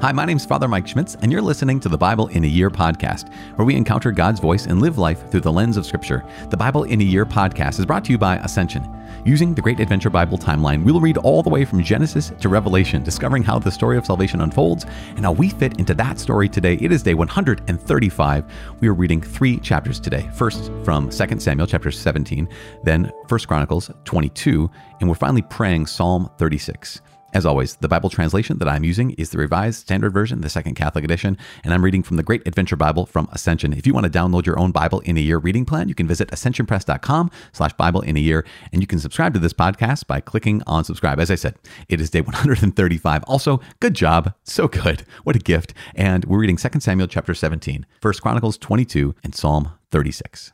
Hi, my name's Father Mike Schmitz, and you're listening to the Bible in a Year podcast, where we encounter God's voice and live life through the lens of Scripture. The Bible in a Year podcast is brought to you by Ascension. Using the Great Adventure Bible timeline, we'll read all the way from Genesis to Revelation, discovering how the story of salvation unfolds and how we fit into that story today. It is day 135. We are reading three chapters today. First from 2 Samuel chapter 17, then 1 Chronicles 22, and we're finally praying Psalm 36. As always, the Bible translation that I'm using is the Revised Standard Version, the Second Catholic Edition, and I'm reading from the Great Adventure Bible from Ascension. If you want to download your own Bible in a Year reading plan, you can visit ascensionpress.com slash Bible in a Year, and you can subscribe to this podcast by clicking on subscribe. As I said, it is day 135. Also, good job. So good. What a gift. And we're reading 2 Samuel chapter 17, 1 Chronicles 22, and Psalm 36.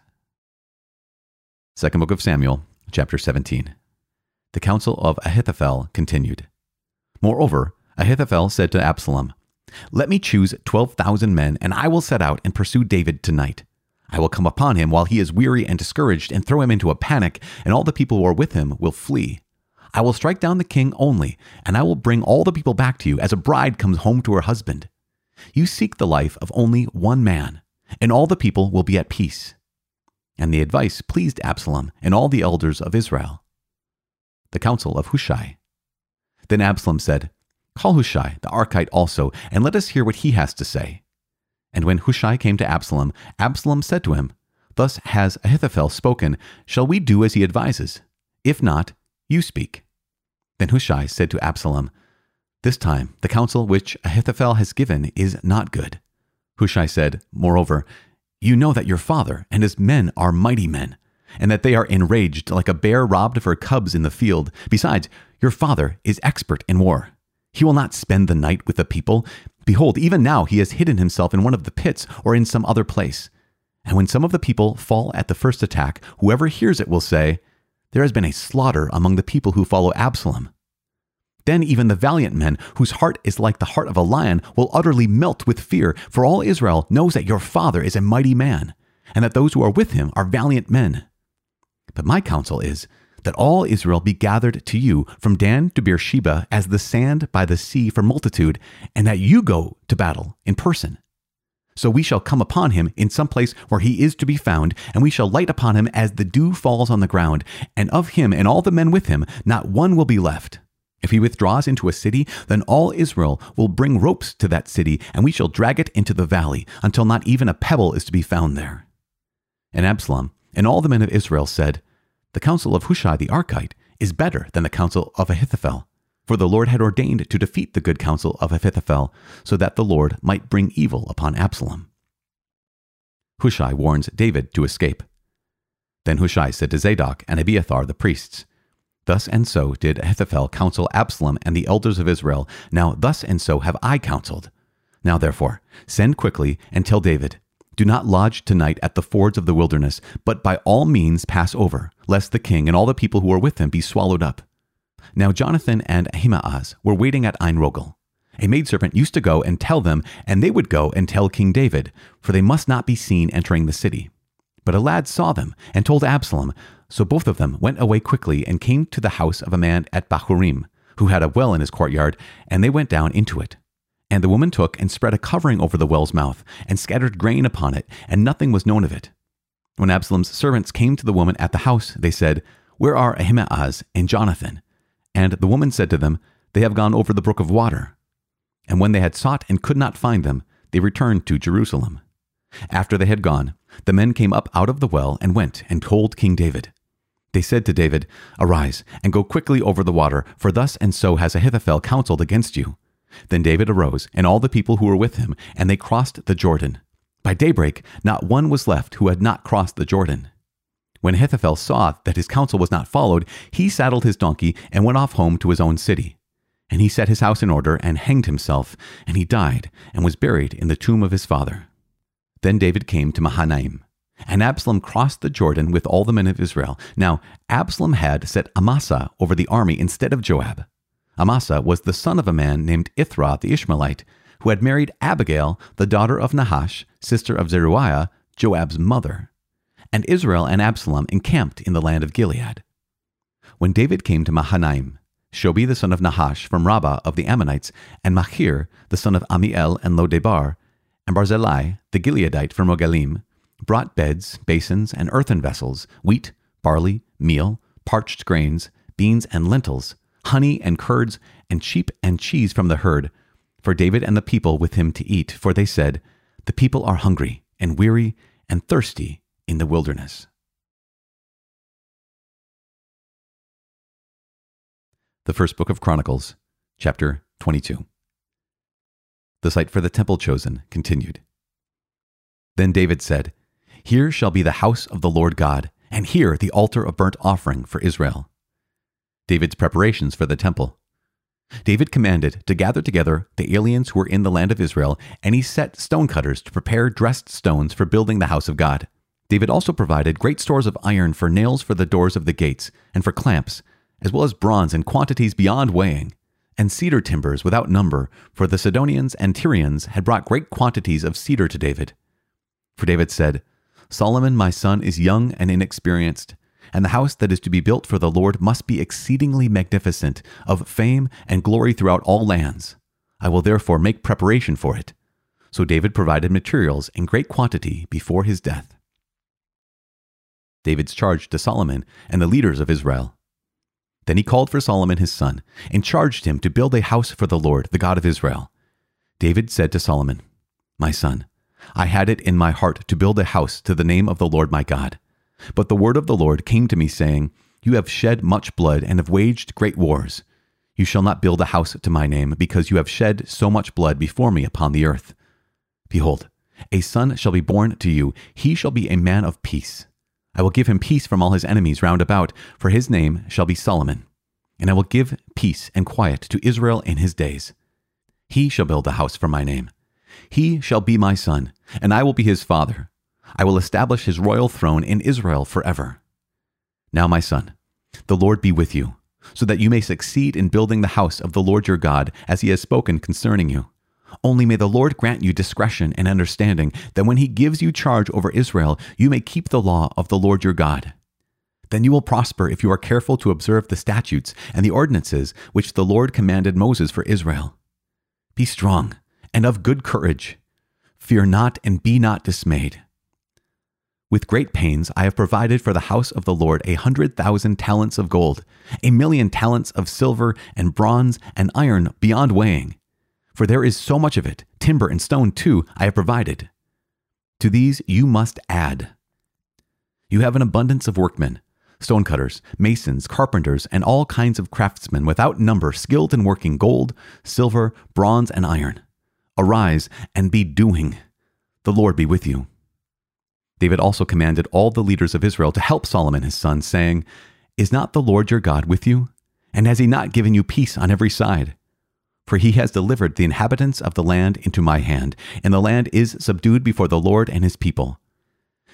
Second book of Samuel, chapter 17. The counsel of Ahithophel continued. Moreover, Ahithophel said to Absalom, Let me choose 12,000 men, and I will set out and pursue David tonight. I will come upon him while he is weary and discouraged, and throw him into a panic, and all the people who are with him will flee. I will strike down the king only, and I will bring all the people back to you as a bride comes home to her husband. You seek the life of only one man, and all the people will be at peace. And the advice pleased Absalom and all the elders of Israel. The Counsel of Hushai. Then Absalom said, Call Hushai the Archite also, and let us hear what he has to say. And when Hushai came to Absalom, Absalom said to him, Thus has Ahithophel spoken, shall we do as he advises? If not, you speak. Then Hushai said to Absalom, This time the counsel which Ahithophel has given is not good. Hushai said, Moreover, you know that your father and his men are mighty men, and that they are enraged like a bear robbed of her cubs in the field. Besides, your father is expert in war. He will not spend the night with the people. Behold, even now he has hidden himself in one of the pits or in some other place. And when some of the people fall at the first attack, whoever hears it will say, There has been a slaughter among the people who follow Absalom. Then even the valiant men, whose heart is like the heart of a lion, will utterly melt with fear, for all Israel knows that your father is a mighty man, and that those who are with him are valiant men. But my counsel is that all Israel be gathered to you from Dan to Beersheba as the sand by the sea for multitude, and that you go to battle in person. So we shall come upon him in some place where he is to be found, and we shall light upon him as the dew falls on the ground, and of him and all the men with him not one will be left. If he withdraws into a city, then all Israel will bring ropes to that city, and we shall drag it into the valley, until not even a pebble is to be found there. And Absalom and all the men of Israel said, the counsel of Hushai the Archite is better than the counsel of Ahithophel. For the Lord had ordained to defeat the good counsel of Ahithophel, so that the Lord might bring evil upon Absalom. Hushai warns David to escape. Then Hushai said to Zadok and Abiathar the priests, Thus and so did Ahithophel counsel Absalom and the elders of Israel. Now thus and so have I counseled. Now therefore, send quickly and tell David, do not lodge tonight at the fords of the wilderness, but by all means pass over, lest the king and all the people who are with him be swallowed up. Now Jonathan and Ahimaaz were waiting at En-rogel. A maidservant used to go and tell them, and they would go and tell King David, for they must not be seen entering the city. But a lad saw them and told Absalom, so both of them went away quickly and came to the house of a man at Bahurim, who had a well in his courtyard, and they went down into it. And the woman took and spread a covering over the well's mouth, and scattered grain upon it, and nothing was known of it. When Absalom's servants came to the woman at the house, they said, Where are Ahimaaz and Jonathan? And the woman said to them, They have gone over the brook of water. And when they had sought and could not find them, they returned to Jerusalem. After they had gone, the men came up out of the well and went and told King David. They said to David, Arise and go quickly over the water, for thus and so has Ahithophel counseled against you. Then David arose, and all the people who were with him, and they crossed the Jordan. By daybreak, not one was left who had not crossed the Jordan. When Ahithophel saw that his counsel was not followed, he saddled his donkey and went off home to his own city. And he set his house in order and hanged himself, and he died and was buried in the tomb of his father. Then David came to Mahanaim. And Absalom crossed the Jordan with all the men of Israel. Now, Absalom had set Amasa over the army instead of Joab. Amasa was the son of a man named Ithra the Ishmaelite, who had married Abigail, the daughter of Nahash, sister of Zeruiah, Joab's mother. And Israel and Absalom encamped in the land of Gilead. When David came to Mahanaim, Shobi the son of Nahash from Rabbah of the Ammonites, and Machir the son of Amiel and Lodebar, and Barzillai the Gileadite from Rogelim, brought beds, basins, and earthen vessels, wheat, barley, meal, parched grains, beans and lentils, honey and curds, and sheep and cheese from the herd, for David and the people with him to eat, for they said, The people are hungry and weary and thirsty in the wilderness. The first book of Chronicles, chapter 22. The site for the temple chosen continued. Then David said, Here shall be the house of the Lord God, and here the altar of burnt offering for Israel. David's preparations for the temple. David commanded to gather together the aliens who were in the land of Israel, and he set stonecutters to prepare dressed stones for building the house of God. David also provided great stores of iron for nails for the doors of the gates, and for clamps, as well as bronze in quantities beyond weighing, and cedar timbers without number, for the Sidonians and Tyrians had brought great quantities of cedar to David. For David said, Solomon my son is young and inexperienced, and the house that is to be built for the Lord must be exceedingly magnificent, of fame and glory throughout all lands. I will therefore make preparation for it. So David provided materials in great quantity before his death. David's charge to Solomon and the leaders of Israel. Then he called for Solomon his son, and charged him to build a house for the Lord, the God of Israel. David said to Solomon, My son, I had it in my heart to build a house to the name of the Lord my God. But the word of the Lord came to me, saying, You have shed much blood and have waged great wars. You shall not build a house to my name, because you have shed so much blood before me upon the earth. Behold, a son shall be born to you, he shall be a man of peace. I will give him peace from all his enemies round about, for his name shall be Solomon. And I will give peace and quiet to Israel in his days. He shall build a house for my name. He shall be my son, and I will be his father. I will establish his royal throne in Israel forever. Now, my son, the Lord be with you, so that you may succeed in building the house of the Lord your God, as he has spoken concerning you. Only may the Lord grant you discretion and understanding, that when he gives you charge over Israel, you may keep the law of the Lord your God. Then you will prosper if you are careful to observe the statutes and the ordinances which the Lord commanded Moses for Israel. Be strong and of good courage. Fear not and be not dismayed. With great pains I have provided for the house of the Lord a hundred thousand talents of gold, a million talents of silver and bronze and iron beyond weighing for there is so much of it, timber and stone too, I have provided. To these you must add. You have an abundance of workmen, stonecutters, masons, carpenters, and all kinds of craftsmen without number, skilled in working gold, silver, bronze, and iron. Arise and be doing. The Lord be with you. David also commanded all the leaders of Israel to help Solomon his son, saying, Is not the Lord your God with you? And has he not given you peace on every side? For he has delivered the inhabitants of the land into my hand, and the land is subdued before the Lord and his people.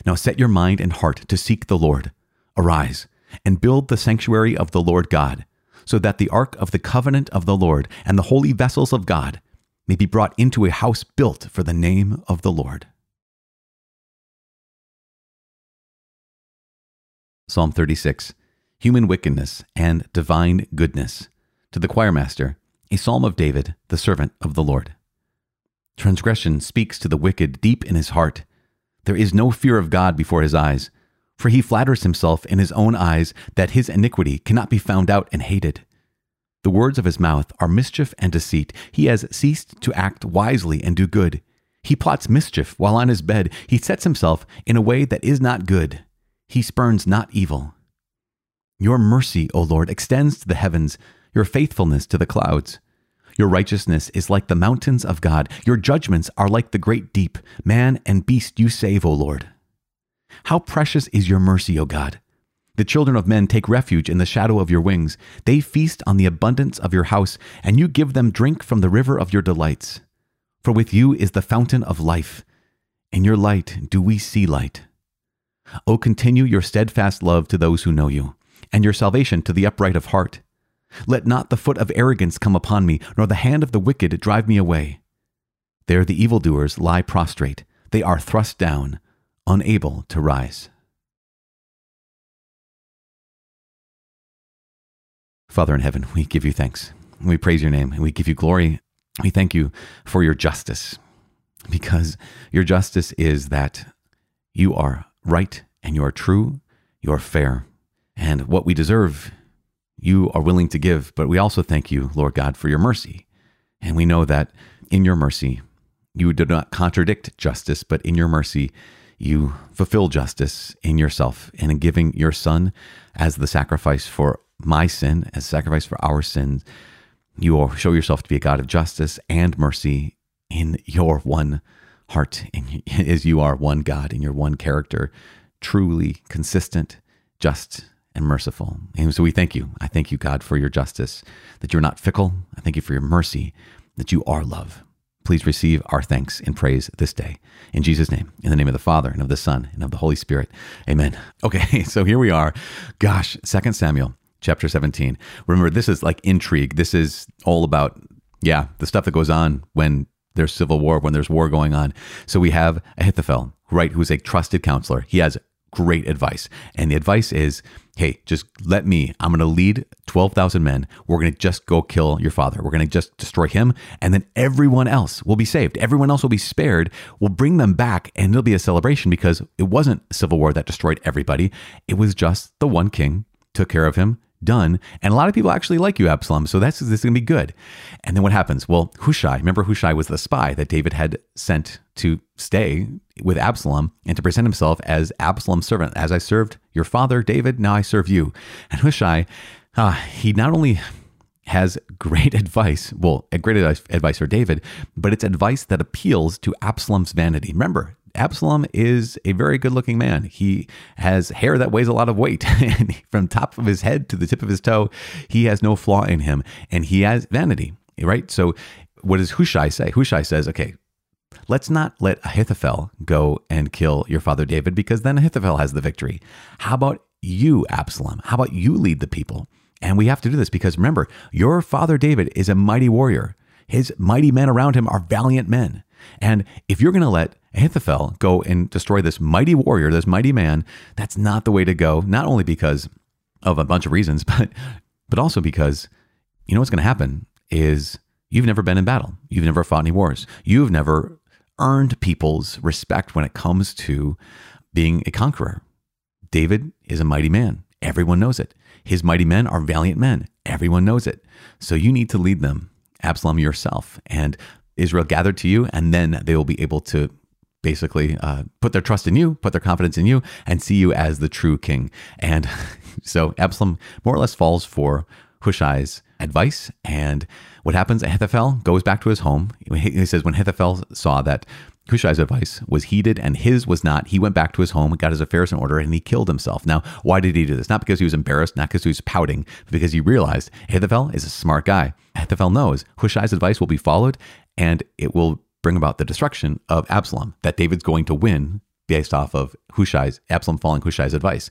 Now set your mind and heart to seek the Lord. Arise, and build the sanctuary of the Lord God, so that the ark of the covenant of the Lord and the holy vessels of God may be brought into a house built for the name of the Lord. Psalm 36 Human Wickedness and Divine Goodness. To the choirmaster, a psalm of David, the servant of the Lord. Transgression speaks to the wicked deep in his heart. There is no fear of God before his eyes, for he flatters himself in his own eyes that his iniquity cannot be found out and hated. The words of his mouth are mischief and deceit. He has ceased to act wisely and do good. He plots mischief while on his bed. He sets himself in a way that is not good. He spurns not evil. Your mercy, O Lord, extends to the heavens your faithfulness to the clouds. Your righteousness is like the mountains of God. Your judgments are like the great deep. Man and beast you save, O Lord. How precious is your mercy, O God. The children of men take refuge in the shadow of your wings. They feast on the abundance of your house, and you give them drink from the river of your delights. For with you is the fountain of life. In your light do we see light. O continue your steadfast love to those who know you, and your salvation to the upright of heart. Let not the foot of arrogance come upon me, nor the hand of the wicked drive me away. There the evildoers lie prostrate, they are thrust down, unable to rise. Father in heaven, we give you thanks. We praise your name and we give you glory. We thank you for your justice because your justice is that you are right and you are true, you are fair, and what we deserve, you are willing to give. But we also thank you, Lord God, for your mercy. And we know that in your mercy, you do not contradict justice, but in your mercy, you fulfill justice in yourself and in giving your son as the sacrifice for my sin, as sacrifice for our sins. You show yourself to be a God of justice and mercy in your one heart, as you are one God in your one character, truly consistent, just, and merciful. And so we thank you. I thank you, God, for your justice, that you're not fickle. I thank you for your mercy, that you are love. Please receive our thanks and praise this day. In Jesus' name, in the name of the Father, and of the Son, and of the Holy Spirit. Amen. Okay, so here we are. Gosh, 2 Samuel chapter 17. Remember, this is like intrigue. This is all about, yeah, the stuff that goes on when there's civil war, when there's war going on. So we have Ahithophel, right, who's a trusted counselor. He has great advice. And the advice is hey, just let me, I'm going to lead 12,000 men. We're going to just go kill your father. We're going to just destroy him. And then everyone else will be saved. Everyone else will be spared. We'll bring them back and it'll be a celebration because it wasn't civil war that destroyed everybody. It was just the one king took care of him done. And a lot of people actually like you, Absalom. So that's this is going to be good. And then what happens? Well, Hushai, remember Hushai was the spy that David had sent to stay with Absalom and to present himself as Absalom's servant. As I served your father, David, now I serve you. And Hushai, uh, he not only has great advice, well, a great advice for David, but it's advice that appeals to Absalom's vanity. Remember, Absalom is a very good looking man. He has hair that weighs a lot of weight. and from top of his head to the tip of his toe, he has no flaw in him and he has vanity, right? So what does Hushai say? Hushai says, okay, let's not let Ahithophel go and kill your father David because then Ahithophel has the victory. How about you, Absalom? How about you lead the people? And we have to do this because remember, your father David is a mighty warrior. His mighty men around him are valiant men. And if you're going to let Ahithophel go and destroy this mighty warrior, this mighty man, that's not the way to go. Not only because of a bunch of reasons, but but also because you know what's going to happen is you've never been in battle. You've never fought any wars. You've never earned people's respect when it comes to being a conqueror. David is a mighty man. Everyone knows it. His mighty men are valiant men. Everyone knows it. So you need to lead them, Absalom yourself. And Israel gathered to you, and then they will be able to basically uh, put their trust in you, put their confidence in you, and see you as the true king. And so Absalom more or less falls for Hushai's advice. And what happens? Ahithophel goes back to his home. He says, when Ahithophel saw that Hushai's advice was heeded and his was not, he went back to his home, got his affairs in order, and he killed himself. Now, why did he do this? Not because he was embarrassed, not because he was pouting, but because he realized Ahithophel is a smart guy. Ahithophel knows Hushai's advice will be followed and it will bring about the destruction of Absalom, that David's going to win based off of Hushai's, Absalom following Hushai's advice.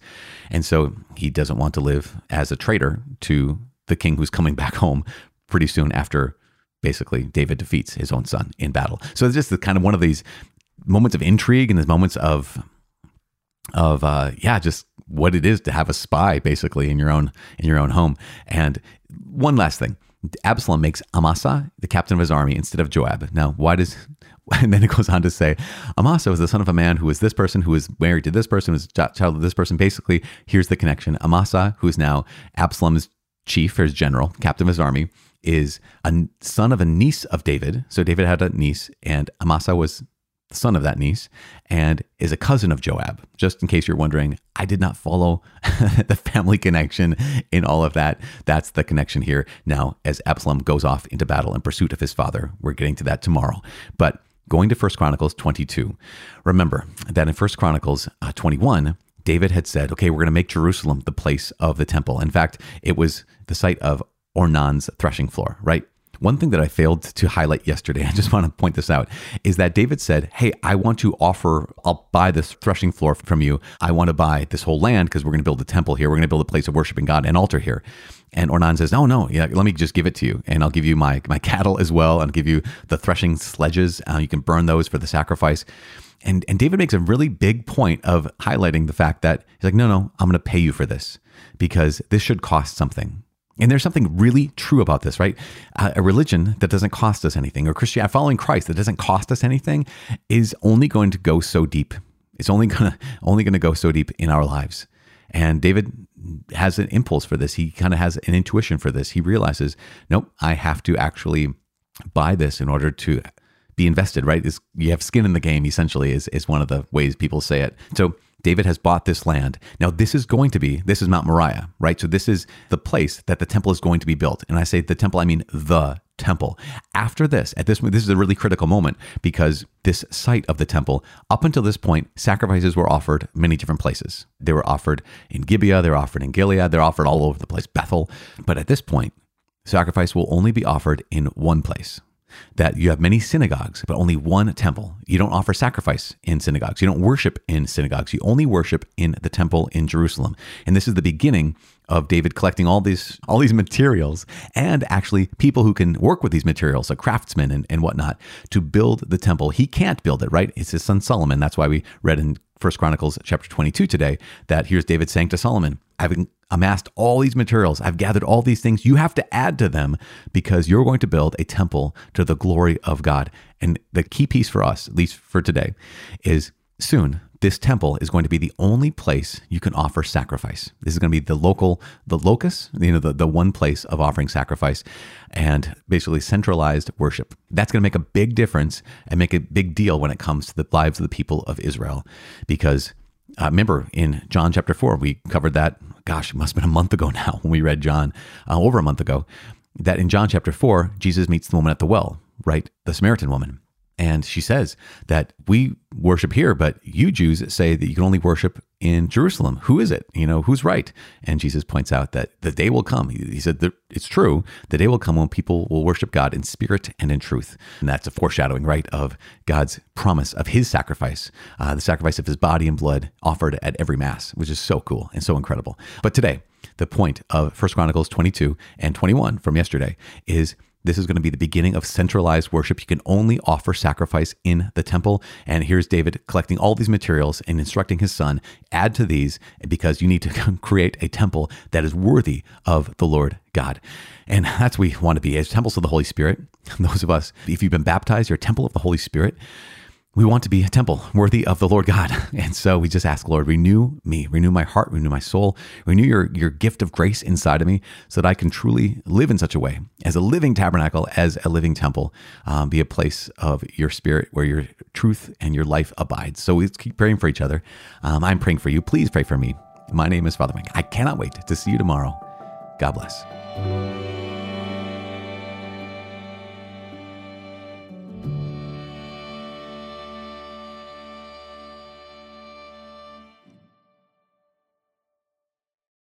And so he doesn't want to live as a traitor to the king who's coming back home pretty soon after basically David defeats his own son in battle. So it's just the kind of one of these moments of intrigue and these moments of of uh yeah, just what it is to have a spy basically in your own in your own home. And one last thing. Absalom makes Amasa the captain of his army instead of Joab. Now, why does and then it goes on to say, Amasa was the son of a man who was this person, who was married to this person, who was child of this person. Basically, here's the connection. Amasa, who is now Absalom's chief or his general, captain of his army, is a son of a niece of David. So David had a niece, and Amasa was the son of that niece, and is a cousin of Joab. Just in case you're wondering, I did not follow the family connection in all of that. That's the connection here. Now, as Absalom goes off into battle in pursuit of his father, we're getting to that tomorrow. But going to First Chronicles 22, remember that in First Chronicles uh, 21, David had said, okay, we're going to make Jerusalem the place of the temple. In fact, it was the site of Ornan's threshing floor, right? One thing that I failed to highlight yesterday, I just want to point this out, is that David said, Hey, I want to offer, I'll buy this threshing floor from you. I want to buy this whole land because we're going to build a temple here. We're going to build a place of worshiping God, an altar here. And Ornan says, No, no, yeah, let me just give it to you. And I'll give you my, my cattle as well. And give you the threshing sledges. Uh, you can burn those for the sacrifice. And, and David makes a really big point of highlighting the fact that he's like, No, no, I'm going to pay you for this because this should cost something And there's something really true about this, right? Uh, a religion that doesn't cost us anything, or Christianity, following Christ that doesn't cost us anything, is only going to go so deep. It's only gonna only to go so deep in our lives. And David has an impulse for this. He kind of has an intuition for this. He realizes, nope, I have to actually buy this in order to be invested. Right? Is you have skin in the game. Essentially, is is one of the ways people say it. So David has bought this land. Now, this is going to be, this is Mount Moriah, right? So, this is the place that the temple is going to be built. And I say the temple, I mean the temple. After this, at this this is a really critical moment because this site of the temple, up until this point, sacrifices were offered many different places. They were offered in Gibeah, they're offered in Gilead, they're offered all over the place, Bethel. But at this point, sacrifice will only be offered in one place, that you have many synagogues, but only one temple. You don't offer sacrifice in synagogues. You don't worship in synagogues. You only worship in the temple in Jerusalem. And this is the beginning of David collecting all these all these materials and actually people who can work with these materials, a craftsman and, and whatnot, to build the temple. He can't build it, right? It's his son Solomon. That's why we read in First Chronicles chapter 22 today that here's David saying to Solomon, I've amassed all these materials. I've gathered all these things. You have to add to them because you're going to build a temple to the glory of God. And the key piece for us, at least for today, is soon this temple is going to be the only place you can offer sacrifice. This is going to be the local, the locus, you know, the, the one place of offering sacrifice and basically centralized worship. That's going to make a big difference and make a big deal when it comes to the lives of the people of Israel. Because uh, remember in John chapter 4, we covered that, gosh, it must have been a month ago now when we read John, uh, over a month ago, that in John chapter 4, Jesus meets the woman at the well, right? The Samaritan woman. And she says that we worship here, but you Jews say that you can only worship in Jerusalem. Who is it? You know, who's right? And Jesus points out that the day will come. He said that it's true. The day will come when people will worship God in spirit and in truth. And that's a foreshadowing, right, of God's promise of his sacrifice, uh, the sacrifice of his body and blood offered at every Mass, which is so cool and so incredible. But today, the point of First Chronicles 22 and 21 from yesterday is this is going to be the beginning of centralized worship. You can only offer sacrifice in the temple. And here's David collecting all these materials and instructing his son, add to these because you need to create a temple that is worthy of the Lord God. And that's what we want to be as temples of the Holy Spirit. Those of us, if you've been baptized, you're a temple of the Holy Spirit we want to be a temple worthy of the Lord God. And so we just ask, Lord, renew me, renew my heart, renew my soul, renew your, your gift of grace inside of me so that I can truly live in such a way as a living tabernacle, as a living temple, um, be a place of your spirit where your truth and your life abides. So we keep praying for each other. Um, I'm praying for you. Please pray for me. My name is Father Mike. I cannot wait to see you tomorrow. God bless.